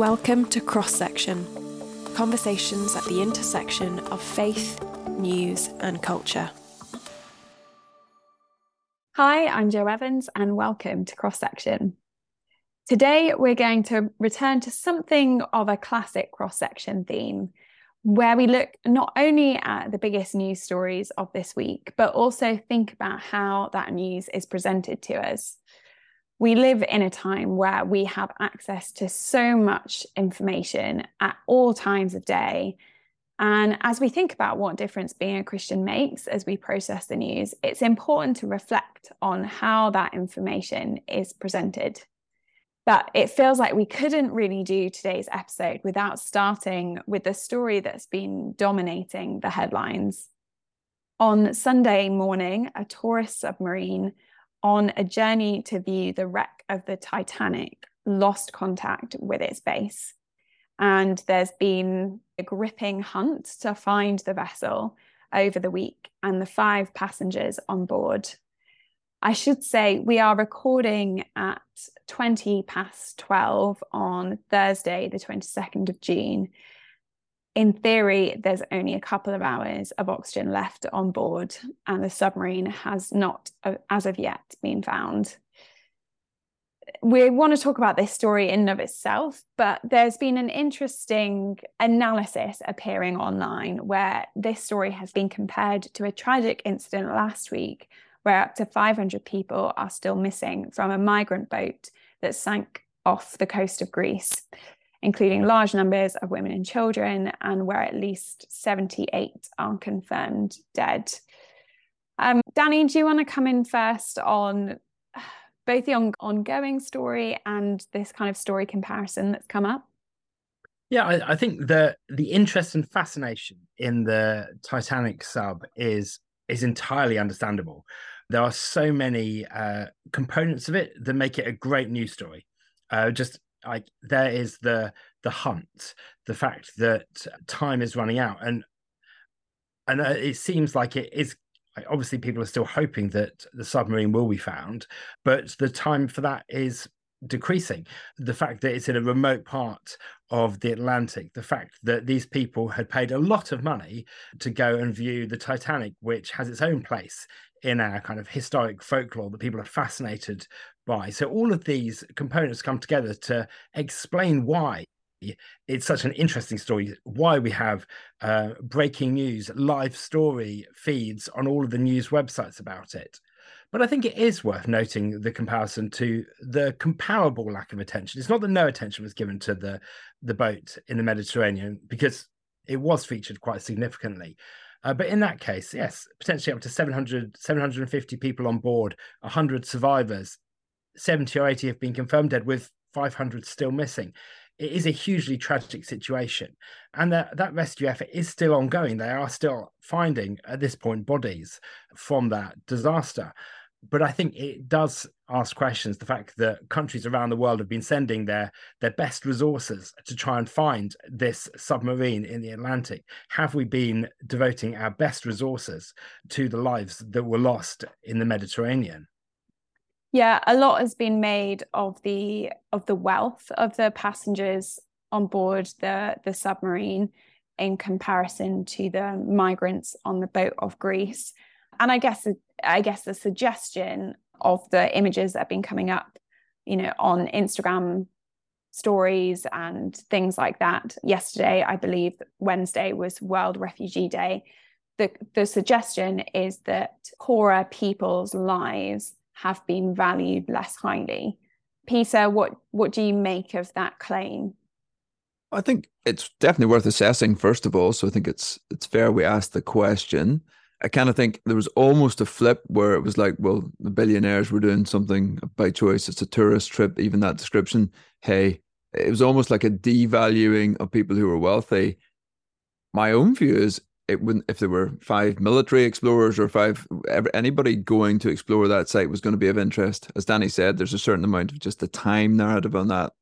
Welcome to Cross Section conversations at the intersection of faith, news, and culture. Hi, I'm Jo Evans, and welcome to Cross Section. Today, we're going to return to something of a classic cross section theme, where we look not only at the biggest news stories of this week, but also think about how that news is presented to us we live in a time where we have access to so much information at all times of day. And as we think about what difference being a Christian makes as we process the news, it's important to reflect on how that information is presented. But it feels like we couldn't really do today's episode without starting with the story that's been dominating the headlines. On Sunday morning, a tourist submarine on a journey to view the wreck of the Titanic lost contact with its base. And there's been a gripping hunt to find the vessel over the week and the five passengers on board. I should say we are recording at 20 past 12 on Thursday, the 22nd of June in theory, there's only a couple of hours of oxygen left on board, and the submarine has not, uh, as of yet, been found. We want to talk about this story in and of itself, but there's been an interesting analysis appearing online where this story has been compared to a tragic incident last week where up to 500 people are still missing from a migrant boat that sank off the coast of Greece including large numbers of women and children, and where at least 78 are confirmed dead. Um, Danny, do you want to come in first on both the on- ongoing story and this kind of story comparison that's come up? Yeah, I, I, think the the interest and fascination in the Titanic sub is is entirely understandable. There are so many uh, components of it that make it a great news story. Uh, just like there is the the hunt the fact that time is running out and and uh, it seems like it is obviously people are still hoping that the submarine will be found but the time for that is decreasing. The fact that it's in a remote part of the atlantic the fact that these people had paid a lot of money to go and view the titanic which has its own place in our kind of historic folklore that people are fascinated by. So all of these components come together to explain why it's such an interesting story. Why we have uh, breaking news, live story feeds on all of the news websites about it. But I think it is worth noting the comparison to the comparable lack of attention. It's not that no attention was given to the the boat in the Mediterranean because it was featured quite significantly. Uh, but in that case, yes, potentially up to 700, 750 people on board, 100 survivors, 70 or 80 have been confirmed dead, with 500 still missing. It is a hugely tragic situation. And that, that rescue effort is still ongoing. They are still finding, at this point, bodies from that disaster. But I think it does ask questions. The fact that countries around the world have been sending their their best resources to try and find this submarine in the Atlantic. Have we been devoting our best resources to the lives that were lost in the Mediterranean? Yeah, a lot has been made of the of the wealth of the passengers on board the the submarine in comparison to the migrants on the boat of Greece. And I guess I guess the suggestion of the images that have been coming up, you know, on Instagram stories and things like that. Yesterday, I believe Wednesday was World Refugee Day. The the suggestion is that poorer people's lives have been valued less highly. Peter, what what do you make of that claim? I think it's definitely worth assessing first of all. So I think it's it's fair we ask the question. I kind of think there was almost a flip where it was like, well, the billionaires were doing something by choice. It's a tourist trip, even that description. Hey, it was almost like a devaluing of people who were wealthy. My own view is it wouldn't if there were five military explorers or five anybody going to explore that site was going to be of interest. As Danny said, there's a certain amount of just the time narrative on that.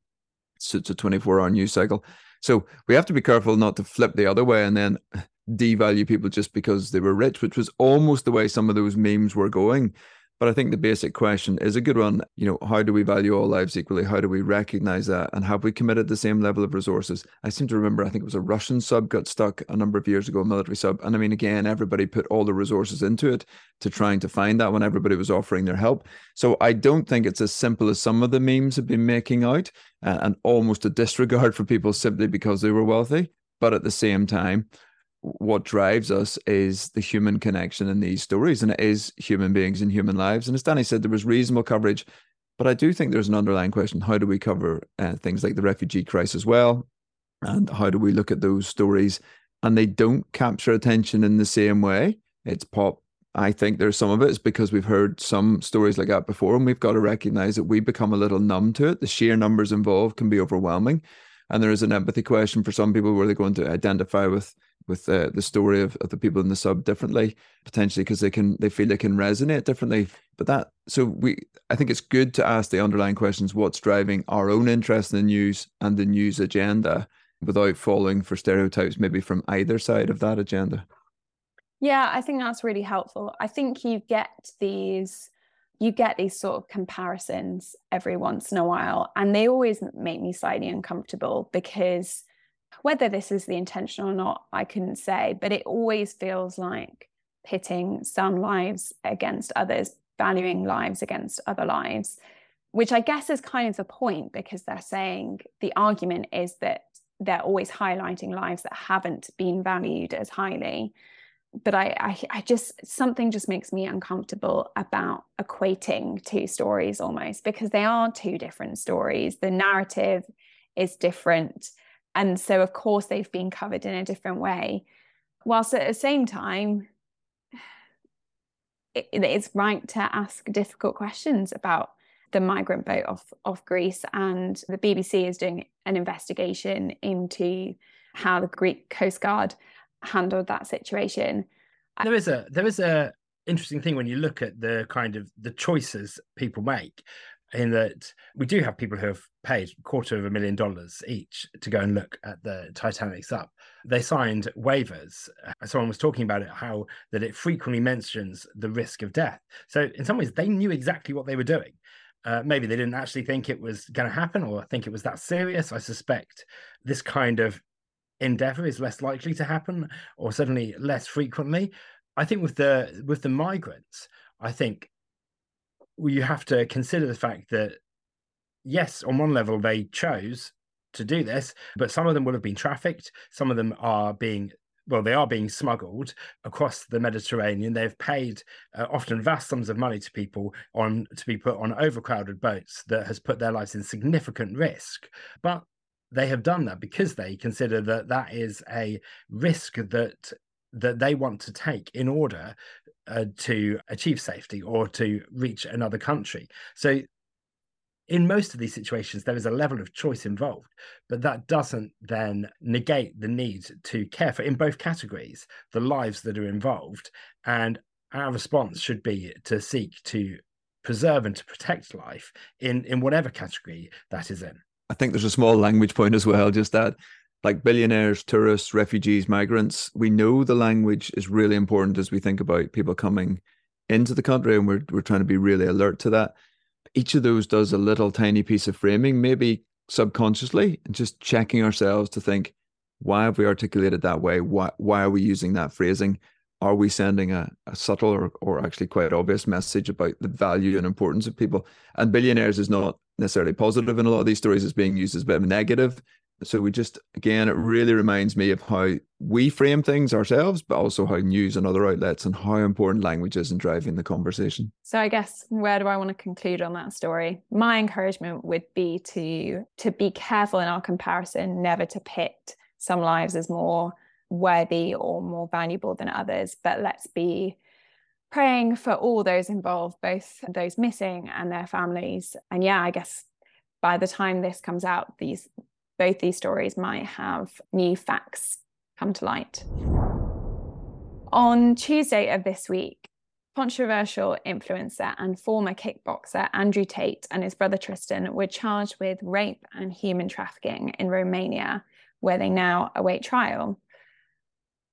It's a 24 hour news cycle. So we have to be careful not to flip the other way and then devalue people just because they were rich, which was almost the way some of those memes were going. But I think the basic question is a good one. You know, how do we value all lives equally? How do we recognize that? And have we committed the same level of resources? I seem to remember, I think it was a Russian sub got stuck a number of years ago, a military sub. And I mean, again, everybody put all the resources into it to trying to find that when everybody was offering their help. So I don't think it's as simple as some of the memes have been making out uh, and almost a disregard for people simply because they were wealthy. But at the same time, what drives us is the human connection in these stories, and it is human beings and human lives. And as Danny said, there was reasonable coverage, but I do think there's an underlying question: How do we cover uh, things like the refugee crisis as well, and how do we look at those stories? And they don't capture attention in the same way. It's pop. I think there's some of it is because we've heard some stories like that before, and we've got to recognize that we become a little numb to it. The sheer numbers involved can be overwhelming, and there is an empathy question for some people where they're going to identify with with uh, the story of, of the people in the sub differently potentially because they can they feel they can resonate differently. But that so we i think it's good to ask the underlying questions what's driving our own interest in the news and the news agenda without falling for stereotypes maybe from either side of that agenda? Yeah i think that's really helpful. I think you get these you get these sort of comparisons every once in a while and they always make me slightly uncomfortable because whether this is the intention or not, I couldn't say, but it always feels like pitting some lives against others, valuing lives against other lives, which I guess is kind of the point because they're saying the argument is that they're always highlighting lives that haven't been valued as highly. But I, I, I just something just makes me uncomfortable about equating two stories almost because they are two different stories. The narrative is different and so, of course, they've been covered in a different way. Whilst at the same time, it, it's right to ask difficult questions about the migrant boat off, off Greece. And the BBC is doing an investigation into how the Greek Coast Guard handled that situation. There is a there is a interesting thing when you look at the kind of the choices people make in that we do have people who have paid quarter of a million dollars each to go and look at the Titanic sub. They signed waivers. Someone was talking about it, how that it frequently mentions the risk of death. So in some ways, they knew exactly what they were doing. Uh, maybe they didn't actually think it was going to happen or think it was that serious. I suspect this kind of endeavor is less likely to happen or certainly less frequently. I think with the with the migrants, I think you have to consider the fact that yes, on one level they chose to do this, but some of them will have been trafficked. Some of them are being well, they are being smuggled across the Mediterranean. They've paid uh, often vast sums of money to people on to be put on overcrowded boats that has put their lives in significant risk. But they have done that because they consider that that is a risk that that they want to take in order uh, to achieve safety or to reach another country. So, in most of these situations, there is a level of choice involved, but that doesn't then negate the need to care for, in both categories, the lives that are involved. And our response should be to seek to preserve and to protect life in, in whatever category that is in. I think there's a small language point as well, just that like billionaires, tourists, refugees, migrants, we know the language is really important as we think about people coming into the country, and we're we're trying to be really alert to that. Each of those does a little tiny piece of framing, maybe subconsciously, and just checking ourselves to think, why have we articulated that way? Why why are we using that phrasing? Are we sending a, a subtle or, or actually quite obvious message about the value and importance of people? And billionaires is not necessarily positive in a lot of these stories, is being used as a bit of a negative. So we just again, it really reminds me of how we frame things ourselves, but also how news and other outlets and how important language is in driving the conversation. So I guess where do I want to conclude on that story? My encouragement would be to to be careful in our comparison, never to pit some lives as more worthy or more valuable than others, but let's be praying for all those involved, both those missing and their families. And yeah, I guess by the time this comes out, these both these stories might have new facts come to light. On Tuesday of this week, controversial influencer and former kickboxer Andrew Tate and his brother Tristan were charged with rape and human trafficking in Romania, where they now await trial.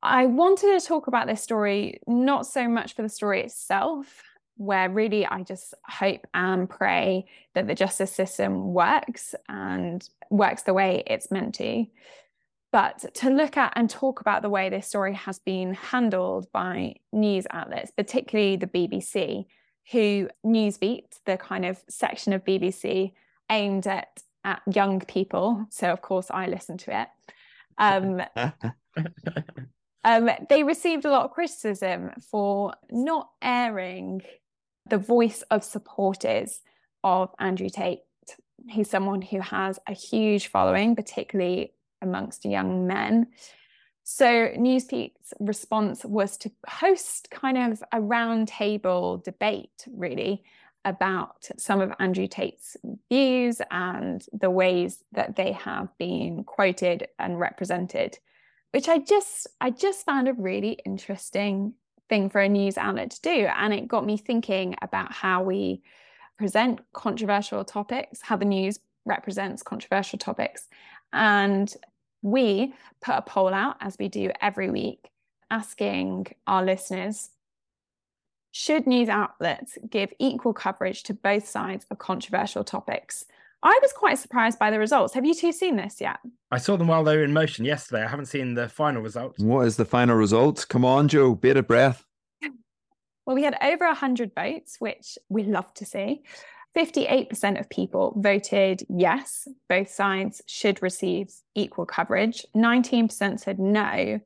I wanted to talk about this story not so much for the story itself where really I just hope and pray that the justice system works and works the way it's meant to. But to look at and talk about the way this story has been handled by news outlets, particularly the BBC, who Newsbeat, the kind of section of BBC aimed at, at young people. So, of course, I listen to it. Um, um, they received a lot of criticism for not airing the voice of supporters of Andrew Tate. He's someone who has a huge following, particularly amongst young men. So Newsbeat's response was to host kind of a roundtable debate, really, about some of Andrew Tate's views and the ways that they have been quoted and represented, which I just I just found a really interesting thing for a news outlet to do. And it got me thinking about how we present controversial topics, how the news represents controversial topics. And we put a poll out, as we do every week, asking our listeners should news outlets give equal coverage to both sides of controversial topics? I was quite surprised by the results. Have you two seen this yet? I saw them while they were in motion yesterday. I haven't seen the final results. What is the final result? Come on, Jo, bit of breath. well, we had over 100 votes, which we love to see. 58% of people voted yes, both sides should receive equal coverage. 19% said no,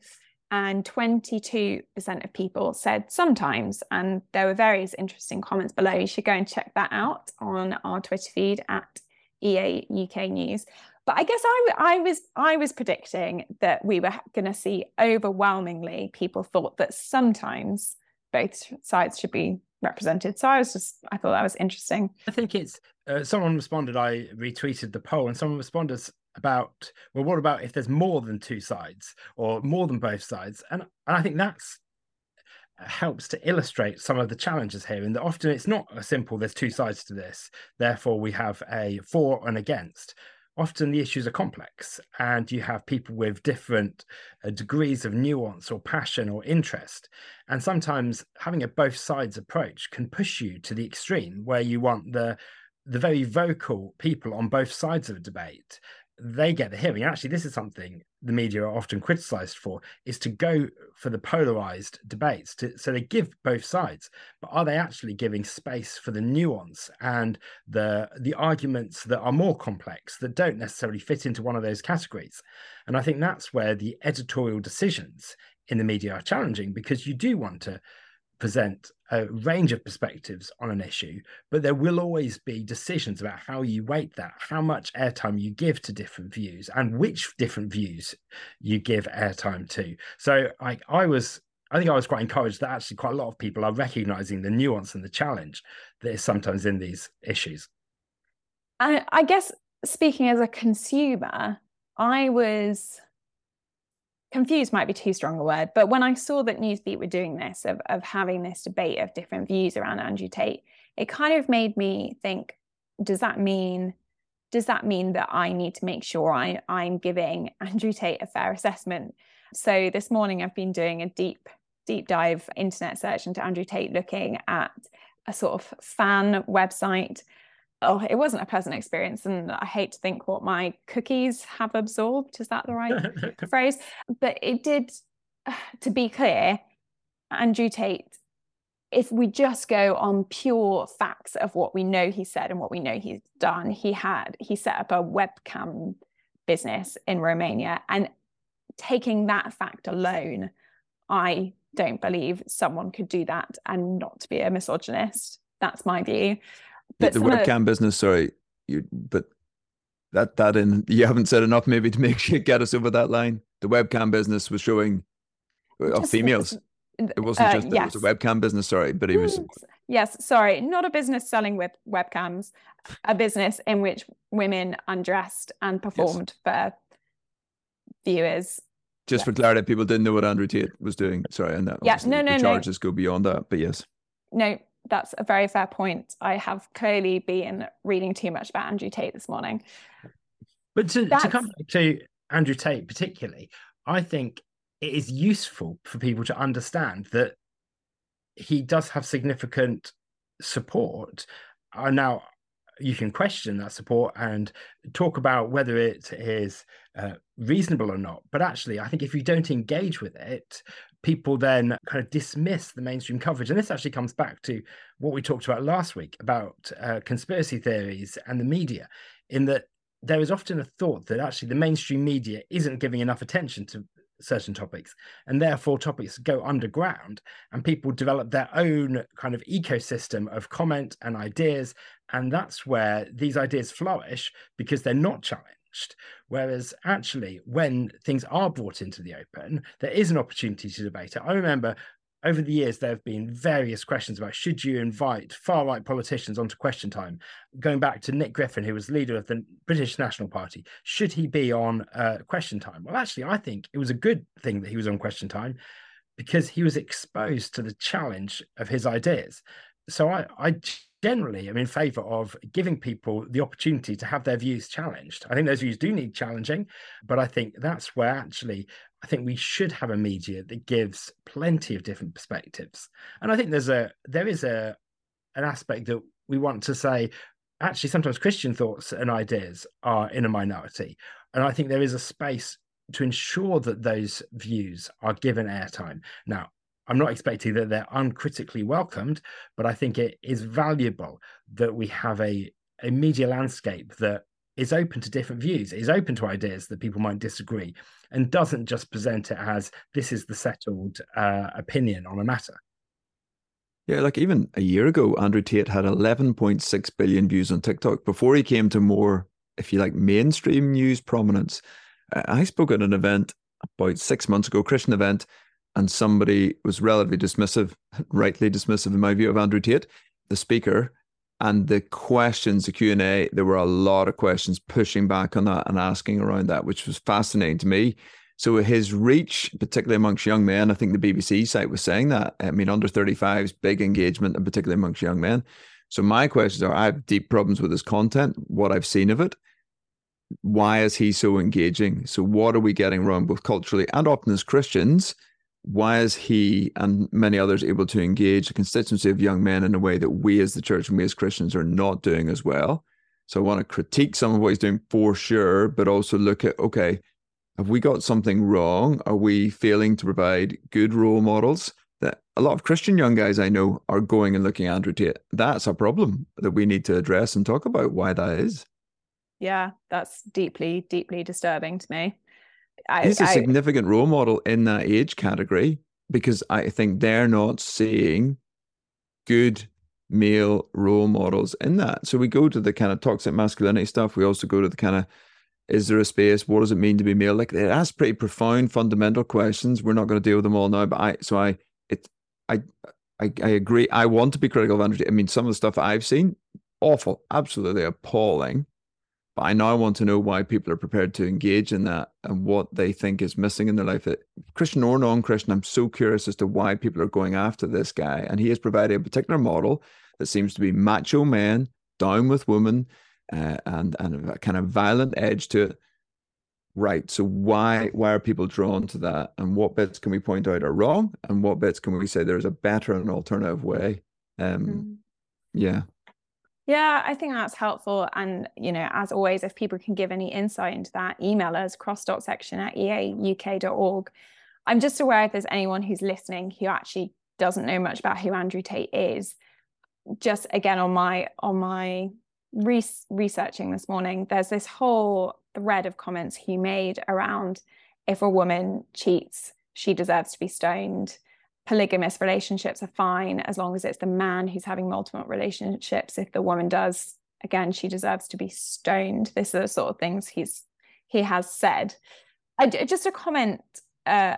and 22% of people said sometimes. And there were various interesting comments below. You should go and check that out on our Twitter feed at EA UK News. But I guess I, I was I was predicting that we were going to see overwhelmingly people thought that sometimes both sides should be represented. So I was just, I thought that was interesting. I think it's, uh, someone responded, I retweeted the poll, and someone responded about, well, what about if there's more than two sides or more than both sides? And, and I think that's helps to illustrate some of the challenges here and that often it's not a simple there's two sides to this therefore we have a for and against. Often the issues are complex and you have people with different uh, degrees of nuance or passion or interest. And sometimes having a both sides approach can push you to the extreme where you want the the very vocal people on both sides of a debate. They get the hearing. Actually, this is something the media are often criticized for, is to go for the polarized debates. To, so they give both sides, but are they actually giving space for the nuance and the the arguments that are more complex that don't necessarily fit into one of those categories? And I think that's where the editorial decisions in the media are challenging because you do want to present a range of perspectives on an issue, but there will always be decisions about how you weight that, how much airtime you give to different views, and which different views you give airtime to. So, I, I was, I think I was quite encouraged that actually quite a lot of people are recognizing the nuance and the challenge that is sometimes in these issues. And I guess speaking as a consumer, I was confused might be too strong a word, but when I saw that Newsbeat were doing this, of, of having this debate of different views around Andrew Tate, it kind of made me think, does that mean does that mean that I need to make sure I, I'm giving Andrew Tate a fair assessment? So this morning I've been doing a deep, deep dive internet search into Andrew Tate, looking at a sort of fan website oh, it wasn't a pleasant experience. And I hate to think what my cookies have absorbed. Is that the right phrase? But it did, to be clear, Andrew Tate, if we just go on pure facts of what we know he said and what we know he's done, he had, he set up a webcam business in Romania. And taking that fact alone, I don't believe someone could do that and not be a misogynist. That's my view but the webcam of, business, sorry, you but that that in you haven't said enough maybe to make you get us over that line. The webcam business was showing uh, females. It wasn't uh, just yes. it was a webcam business, sorry, but he was mm, Yes, sorry, not a business selling with webcams, a business in which women undressed and performed yes. for viewers. Just yes. for clarity, people didn't know what Andrew Tate was doing. Sorry, and that yeah, no, no, the charges no. go beyond that, but yes. No, that's a very fair point. I have clearly been reading too much about Andrew Tate this morning. But to, to come back to Andrew Tate particularly, I think it is useful for people to understand that he does have significant support are now you can question that support and talk about whether it is uh, reasonable or not. But actually, I think if you don't engage with it, people then kind of dismiss the mainstream coverage. And this actually comes back to what we talked about last week about uh, conspiracy theories and the media, in that there is often a thought that actually the mainstream media isn't giving enough attention to certain topics and therefore topics go underground and people develop their own kind of ecosystem of comment and ideas and that's where these ideas flourish because they're not challenged whereas actually when things are brought into the open there is an opportunity to debate it i remember over the years, there have been various questions about should you invite far right politicians onto question time? Going back to Nick Griffin, who was leader of the British National Party, should he be on uh, question time? Well, actually, I think it was a good thing that he was on question time because he was exposed to the challenge of his ideas. So I, I generally am in favor of giving people the opportunity to have their views challenged. I think those views do need challenging, but I think that's where actually I think we should have a media that gives plenty of different perspectives. And I think there's a there is a an aspect that we want to say actually sometimes Christian thoughts and ideas are in a minority. And I think there is a space to ensure that those views are given airtime. Now, I'm not expecting that they're uncritically welcomed, but I think it is valuable that we have a, a media landscape that is open to different views, is open to ideas that people might disagree, and doesn't just present it as this is the settled uh, opinion on a matter. Yeah, like even a year ago, Andrew Tate had 11.6 billion views on TikTok before he came to more, if you like, mainstream news prominence. I spoke at an event about six months ago, Christian event, and somebody was relatively dismissive, rightly dismissive in my view of Andrew Tate, the speaker, and the questions, the Q and A. There were a lot of questions pushing back on that and asking around that, which was fascinating to me. So his reach, particularly amongst young men, I think the BBC site was saying that. I mean, under 35s, big engagement, and particularly amongst young men. So my questions are: I have deep problems with his content, what I've seen of it. Why is he so engaging? So what are we getting wrong, both culturally and often as Christians? Why is he and many others able to engage a constituency of young men in a way that we as the church and we as Christians are not doing as well? So I want to critique some of what he's doing for sure, but also look at okay, have we got something wrong? Are we failing to provide good role models? That a lot of Christian young guys I know are going and looking at Andrew Tate. That's a problem that we need to address and talk about why that is. Yeah, that's deeply, deeply disturbing to me. I, he's a I, significant role model in that age category because I think they're not seeing good male role models in that. So we go to the kind of toxic masculinity stuff. We also go to the kind of is there a space? What does it mean to be male? Like it has pretty profound fundamental questions. We're not going to deal with them all now, but I so I it I I, I agree. I want to be critical of Andrew. I mean, some of the stuff I've seen, awful, absolutely appalling. But I now want to know why people are prepared to engage in that and what they think is missing in their life. Christian or non Christian, I'm so curious as to why people are going after this guy. And he has provided a particular model that seems to be macho men, down with women, uh, and, and a kind of violent edge to it. Right. So why why are people drawn to that? And what bits can we point out are wrong? And what bits can we say there's a better and alternative way? Um, mm. Yeah. Yeah, I think that's helpful. And, you know, as always, if people can give any insight into that, email us cross.section at eauk.org. I'm just aware if there's anyone who's listening who actually doesn't know much about who Andrew Tate is. Just again on my on my re- researching this morning, there's this whole thread of comments he made around if a woman cheats, she deserves to be stoned polygamous relationships are fine as long as it's the man who's having multiple relationships. If the woman does, again, she deserves to be stoned. This are the sort of things he's he has said. I, just a comment uh,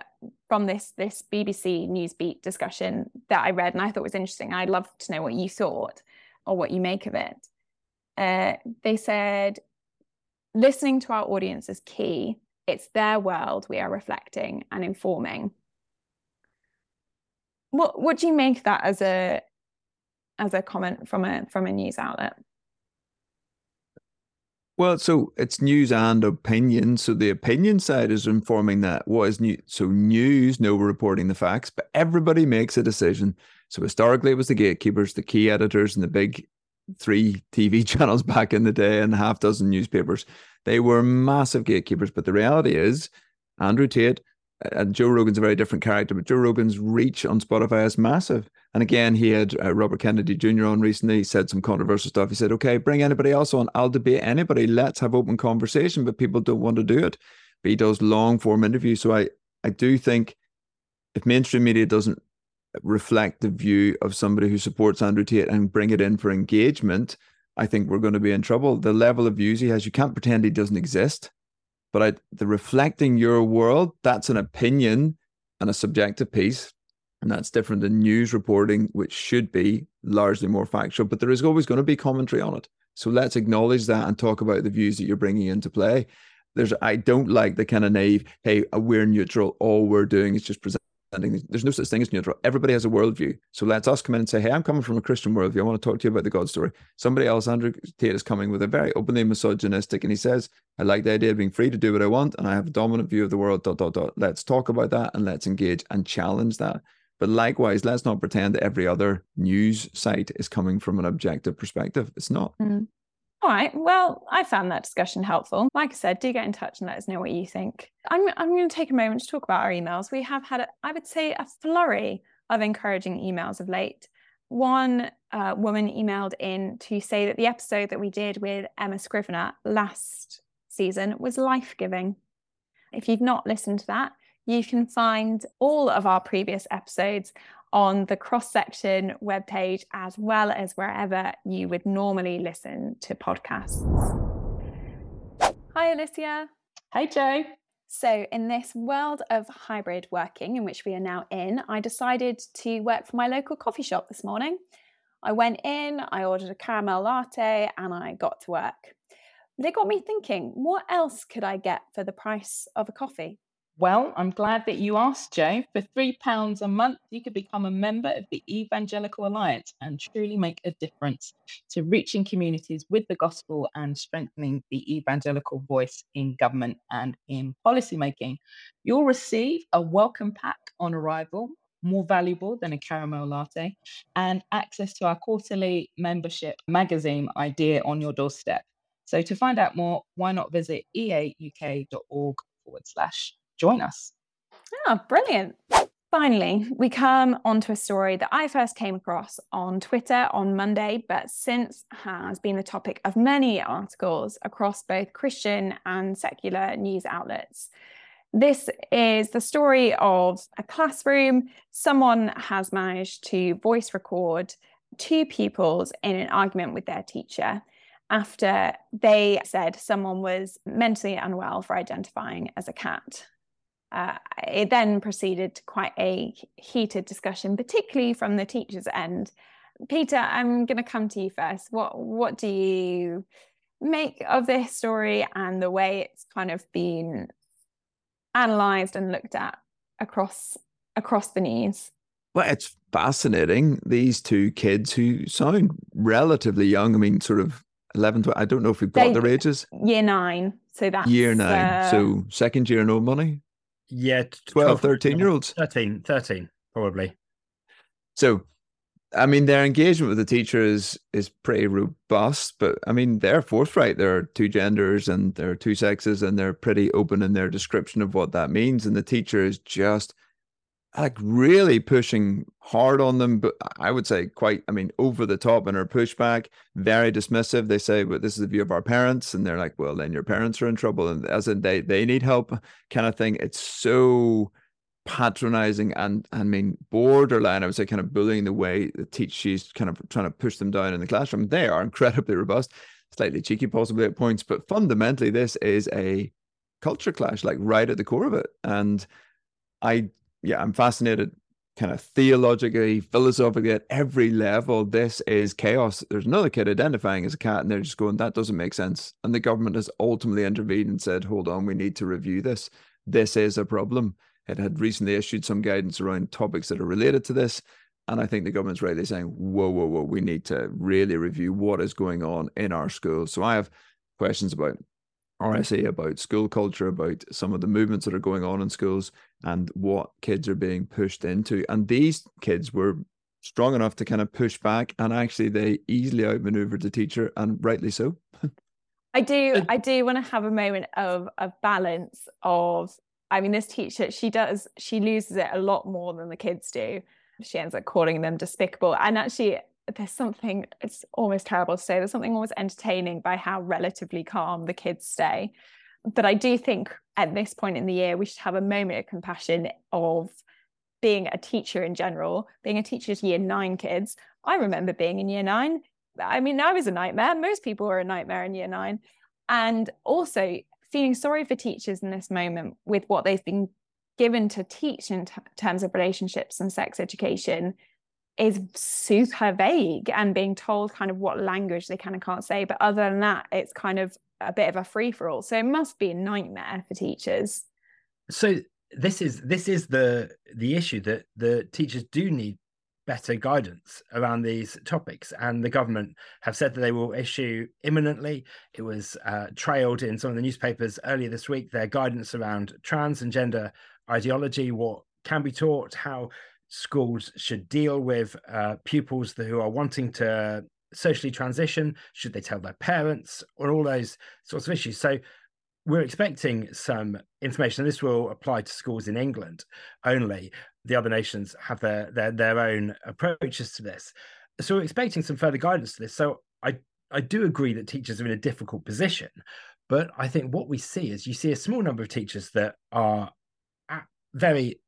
from this this BBC Newsbeat discussion that I read and I thought was interesting. I'd love to know what you thought or what you make of it. Uh, they said, listening to our audience is key. It's their world we are reflecting and informing what what do you make that as a as a comment from a from a news outlet? Well, so it's news and opinion. So the opinion side is informing that what is new. So news, no we're reporting the facts, but everybody makes a decision. So historically, it was the gatekeepers, the key editors, and the big three TV channels back in the day and half dozen newspapers. They were massive gatekeepers. But the reality is, Andrew Tate and Joe Rogan's a very different character, but Joe Rogan's reach on Spotify is massive. And again, he had uh, Robert Kennedy Jr. on recently. He said some controversial stuff. He said, "Okay, bring anybody else on. I'll debate anybody. Let's have open conversation." But people don't want to do it. But he does long form interviews. So I, I do think if mainstream media doesn't reflect the view of somebody who supports Andrew Tate and bring it in for engagement, I think we're going to be in trouble. The level of views he has, you can't pretend he doesn't exist. But I, the reflecting your world, that's an opinion and a subjective piece. And that's different than news reporting, which should be largely more factual. But there is always going to be commentary on it. So let's acknowledge that and talk about the views that you're bringing into play. There's, I don't like the kind of naive, hey, we're neutral. All we're doing is just present there's no such thing as neutral. Everybody has a worldview. So let's us come in and say, hey, I'm coming from a Christian worldview. I want to talk to you about the God story. Somebody else, Andrew Tate, is coming with a very openly misogynistic, and he says, I like the idea of being free to do what I want, and I have a dominant view of the world. Dot dot dot. Let's talk about that and let's engage and challenge that. But likewise, let's not pretend that every other news site is coming from an objective perspective. It's not. Mm. All right. Well, I found that discussion helpful. Like I said, do get in touch and let us know what you think. I'm, I'm going to take a moment to talk about our emails. We have had, a, I would say, a flurry of encouraging emails of late. One uh, woman emailed in to say that the episode that we did with Emma Scrivener last season was life giving. If you've not listened to that, you can find all of our previous episodes on the cross section webpage as well as wherever you would normally listen to podcasts. Hi, Alicia. Hey, Jo. So, in this world of hybrid working in which we are now in, I decided to work for my local coffee shop this morning. I went in, I ordered a caramel latte, and I got to work. It got me thinking what else could I get for the price of a coffee? Well, I'm glad that you asked, Jo. For £3 a month, you could become a member of the Evangelical Alliance and truly make a difference to reaching communities with the gospel and strengthening the evangelical voice in government and in policymaking. You'll receive a welcome pack on arrival, more valuable than a caramel latte, and access to our quarterly membership magazine idea on your doorstep. So to find out more, why not visit eauk.org forward slash join us. Oh, brilliant. Finally, we come onto a story that I first came across on Twitter on Monday, but since has been the topic of many articles across both Christian and secular news outlets. This is the story of a classroom. Someone has managed to voice record two pupils in an argument with their teacher after they said someone was mentally unwell for identifying as a cat. Uh, it then proceeded to quite a heated discussion, particularly from the teacher's end. Peter, I'm going to come to you first. What what do you make of this story and the way it's kind of been analysed and looked at across across the news? Well, it's fascinating. These two kids who sound relatively young. I mean, sort of 11, 12, I don't know if we've got they, their ages. Year nine. So that's year nine. Uh, so second year, no money. Yeah, 12, 13 year olds. 13, 13, probably. So, I mean, their engagement with the teacher is is pretty robust, but I mean, they're forthright. There are two genders and there are two sexes, and they're pretty open in their description of what that means. And the teacher is just like really pushing hard on them, but I would say quite, I mean, over the top in her pushback, very dismissive. They say, but this is the view of our parents. And they're like, well, then your parents are in trouble. And as in they, they need help kind of thing. It's so patronizing and, I mean, borderline, I would say kind of bullying the way the teach she's kind of trying to push them down in the classroom. They are incredibly robust, slightly cheeky possibly at points, but fundamentally this is a culture clash, like right at the core of it. And I yeah, I'm fascinated kind of theologically, philosophically, at every level. This is chaos. There's another kid identifying as a cat, and they're just going, that doesn't make sense. And the government has ultimately intervened and said, hold on, we need to review this. This is a problem. It had recently issued some guidance around topics that are related to this. And I think the government's rightly saying, whoa, whoa, whoa, we need to really review what is going on in our schools. So I have questions about RSA about school culture, about some of the movements that are going on in schools and what kids are being pushed into. And these kids were strong enough to kind of push back, and actually they easily outmaneuvered the teacher, and rightly so. I do, I do want to have a moment of of balance of I mean, this teacher, she does, she loses it a lot more than the kids do. She ends up calling them despicable. And actually, there's something, it's almost terrible to say, there's something almost entertaining by how relatively calm the kids stay. But I do think at this point in the year, we should have a moment of compassion of being a teacher in general, being a teacher to year nine kids. I remember being in year nine. I mean, I was a nightmare. Most people were a nightmare in year nine. And also, feeling sorry for teachers in this moment with what they've been given to teach in t- terms of relationships and sex education is super vague and being told kind of what language they can and can't say. But other than that, it's kind of a bit of a free for all. So it must be a nightmare for teachers. So this is this is the the issue that the teachers do need better guidance around these topics. And the government have said that they will issue imminently. It was uh, trailed in some of the newspapers earlier this week, their guidance around trans and gender ideology, what can be taught, how schools should deal with uh, pupils who are wanting to socially transition, should they tell their parents, or all those sorts of issues. So we're expecting some information. This will apply to schools in England only. The other nations have their their their own approaches to this. So we're expecting some further guidance to this. So I I do agree that teachers are in a difficult position, but I think what we see is you see a small number of teachers that are at very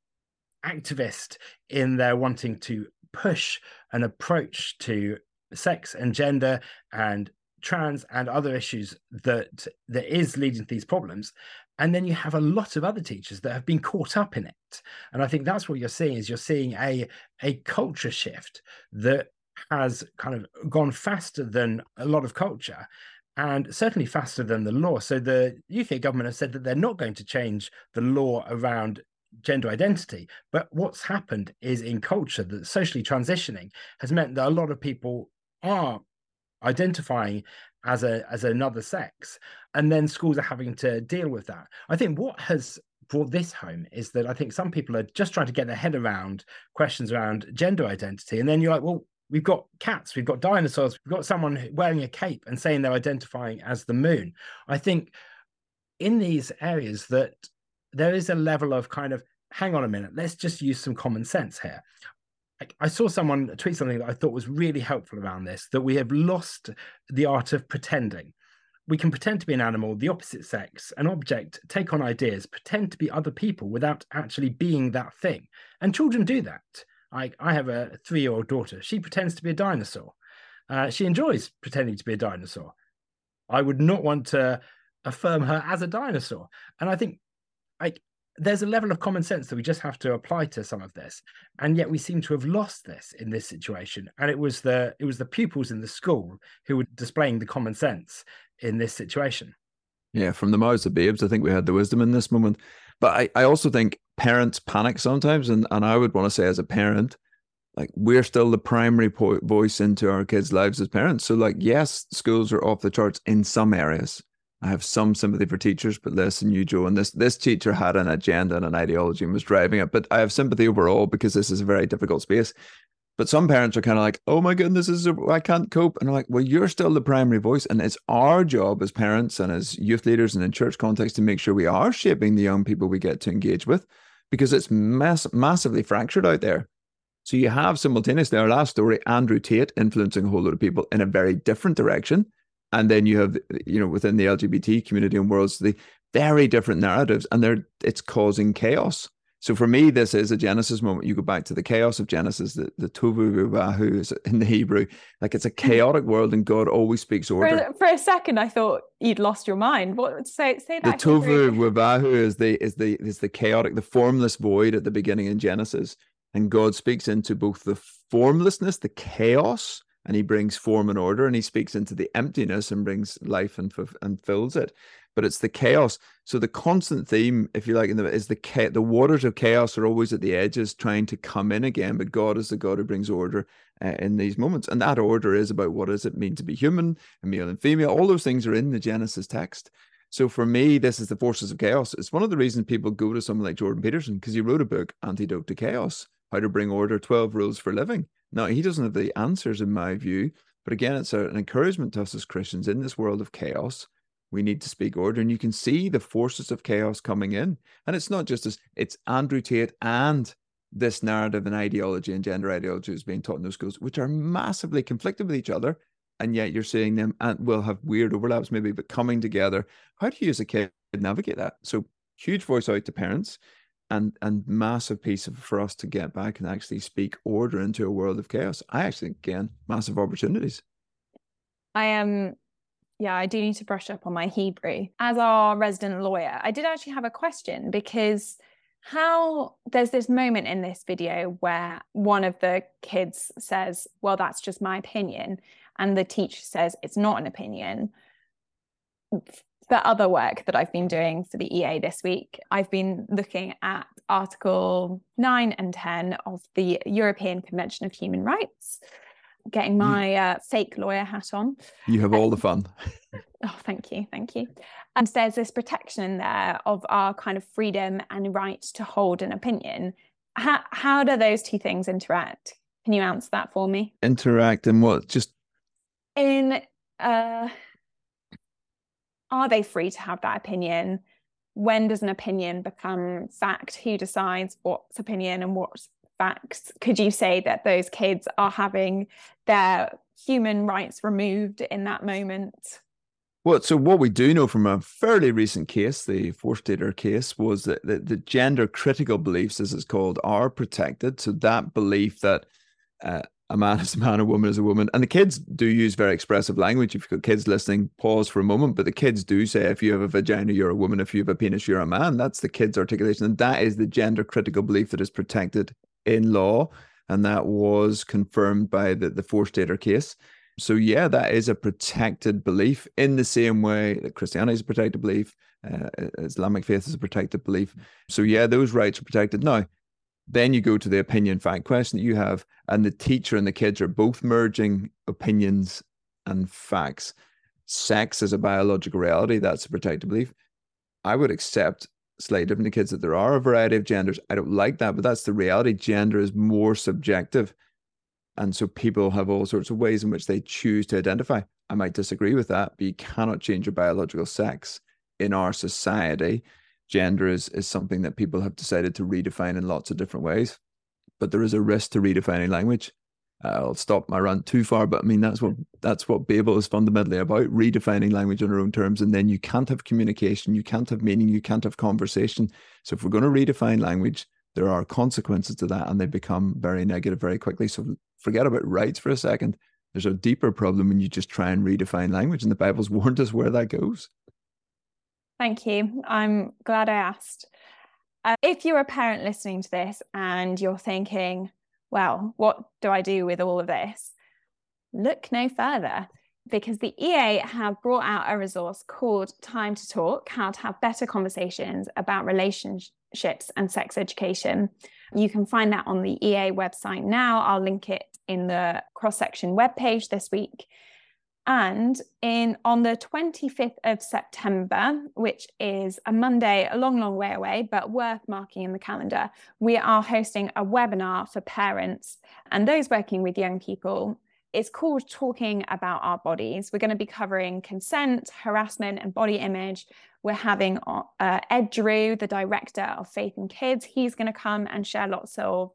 activist in their wanting to push an approach to sex and gender and trans and other issues that that is leading to these problems. And then you have a lot of other teachers that have been caught up in it. And i think that's what you're seeing is you're seeing a a culture shift that has kind of gone faster than a lot of culture and certainly faster than the law. So the uk government has said that they're not going to change the law around gender identity. But what's happened is in culture that socially transitioning has meant that a lot of people are identifying as a as another sex and then schools are having to deal with that. I think what has brought this home is that i think some people are just trying to get their head around questions around gender identity and then you're like well we've got cats we've got dinosaurs we've got someone wearing a cape and saying they're identifying as the moon. I think in these areas that there is a level of kind of hang on a minute let's just use some common sense here I saw someone tweet something that I thought was really helpful around this that we have lost the art of pretending. We can pretend to be an animal, the opposite sex, an object, take on ideas, pretend to be other people without actually being that thing. And children do that. I, I have a three year old daughter. She pretends to be a dinosaur. Uh, she enjoys pretending to be a dinosaur. I would not want to affirm her as a dinosaur. And I think like there's a level of common sense that we just have to apply to some of this. And yet we seem to have lost this in this situation. And it was the it was the pupils in the school who were displaying the common sense in this situation. Yeah from the mouths of babes i think we had the wisdom in this moment. But i, I also think parents panic sometimes. And, and i would want to say as a parent like we're still the primary po- voice into our kids lives as parents. So like yes schools are off the charts in some areas I have some sympathy for teachers, but less than you, Jo. And this this teacher had an agenda and an ideology and was driving it. But I have sympathy overall because this is a very difficult space. But some parents are kind of like, "Oh my goodness, this is a, I can't cope," and I'm like, "Well, you're still the primary voice, and it's our job as parents and as youth leaders and in church context to make sure we are shaping the young people we get to engage with, because it's mass- massively fractured out there." So you have simultaneously our last story, Andrew Tate influencing a whole lot of people in a very different direction and then you have you know within the lgbt community and worlds the very different narratives and they're it's causing chaos. So for me this is a genesis moment. You go back to the chaos of genesis the, the tohu vabohu is in the hebrew. Like it's a hmm. chaotic world and god always speaks order. for, for a second i thought you'd lost your mind. What say say that the tohu vabohu is the is the is the chaotic the formless void at the beginning in genesis. And god speaks into both the formlessness the chaos and he brings form and order and he speaks into the emptiness and brings life and and fills it. But it's the chaos. So the constant theme if you like in the, is the the waters of chaos are always at the edges trying to come in again. But god is the god who brings order uh, in these moments. And that order is about what does it mean to be human male and female. All those things are in the genesis text. So for me this is the forces of chaos. It's one of the reasons people go to someone like jordan peterson because he wrote a book antidote to chaos how to bring order 12 rules for living Now, he doesn't have the answers in my view, but again, it's an encouragement to us as Christians in this world of chaos. We need to speak order, and you can see the forces of chaos coming in. And it's not just as it's Andrew Tate and this narrative and ideology and gender ideology is being taught in those schools, which are massively conflicted with each other. And yet you're seeing them and will have weird overlaps maybe, but coming together. How do you as a kid navigate that? So huge voice out to parents and and massive piece of, for us to get back and actually speak order into a world of chaos. I actually again massive opportunities. I am yeah, I do need to brush up on my Hebrew. As our resident lawyer, I did actually have a question because how there's this moment in this video where one of the kids says, Well, that's just my opinion. And the teacher says, It's not an opinion. The other work that I've been doing for the EA this week, I've been looking at Article 9 and 10 of the European Convention of Human Rights, getting my uh, fake lawyer hat on. You have all the fun. Oh, thank you. Thank you. And there's this protection in there of our kind of freedom and right to hold an opinion. How, how do those two things interact? Can you answer that for me? Interact in what? Just in uh are they free to have that opinion? When does an opinion become fact? Who decides what's opinion and what's facts? Could you say that those kids are having their human rights removed in that moment? Well, so what we do know from a fairly recent case, the Forstater case, was that the, the, gender critical beliefs, as it's called, are protected. So that belief that uh, a man is a man, a woman is a woman, and the kids do use very expressive language. If you've got kids listening, pause for a moment. But the kids do say, if you have a vagina, you're a woman. If you have a penis, you're a man. That's the kids' articulation, and that is the gender critical belief that is protected in law, and that was confirmed by the the Forstater case. So yeah, that is a protected belief in the same way that Christianity is a protected belief, uh, Islamic faith is a protected belief. So yeah, those rights are protected. Now, then you go to the opinion fact question that you have, and the teacher and the kids are both merging opinions and facts. Sex is a biological reality, that's a protected belief. I would accept slightly different to kids that there are a variety of genders. I don't like that, but that's the reality. Gender is more subjective. And so people have all sorts of ways in which they choose to identify. I might disagree with that, but you cannot change your biological sex in our society. Gender is, is something that people have decided to redefine in lots of different ways. But there is a risk to redefining language. I'll stop my rant too far, but I mean that's what that's what Babel is fundamentally about: redefining language on our own terms, and then you can't have communication, you can't have meaning, you can't have conversation. So if we're going to redefine language, there are consequences to that, and they become very negative very quickly. So forget about rights for a second. There's a deeper problem when you just try and redefine language, and the Bible's warned us where that goes. Thank you. I'm glad I asked. Uh, if you're a parent listening to this and you're thinking, well, what do I do with all of this? Look no further because the EA have brought out a resource called Time to Talk How to Have Better Conversations About Relationships and Sex Education. You can find that on the EA website now. I'll link it in the cross section webpage this week. And in on the 25th of September, which is a Monday, a long, long way away, but worth marking in the calendar, we are hosting a webinar for parents and those working with young people. It's called Talking About Our Bodies. We're going to be covering consent, harassment, and body image. We're having uh, Ed Drew, the director of Faith in Kids. He's going to come and share lots of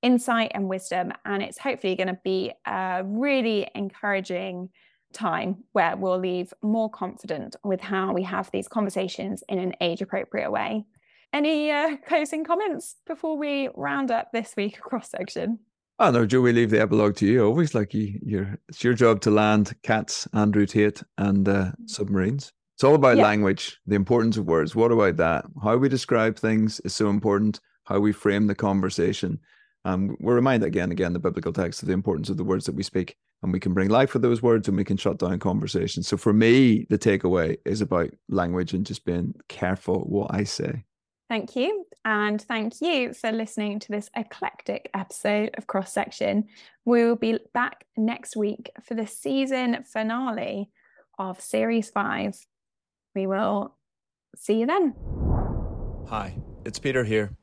insight and wisdom. And it's hopefully going to be a really encouraging time where we'll leave more confident with how we have these conversations in an age appropriate way. Any uh, closing comments before we round up this week cross section? Oh no, Jo, we leave the epilogue to you. Always like you, you're, it's your job to land cats, Andrew Tate, and uh, submarines. It's all about yeah. language, the importance of words. What about that? How we describe things is so important. How we frame the conversation. Um, we're reminded again and again the biblical text of the importance of the words that we speak and we can bring life with those words and we can shut down conversations. So for me, the takeaway is about language and just being careful what I say. Thank you. And thank you for listening to this eclectic episode of Cross Section. We will be back next week for the season finale of Series 5. We will see you then. Hi, it's Peter here.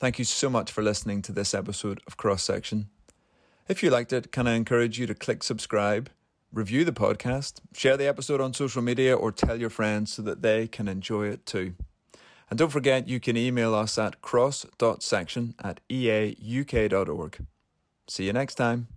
Thank you so much for listening to this episode of Cross Section. If you liked it, can I encourage you to click subscribe, review the podcast, share the episode on social media, or tell your friends so that they can enjoy it too. And don't forget, you can email us at cross.section at eauk.org. See you next time.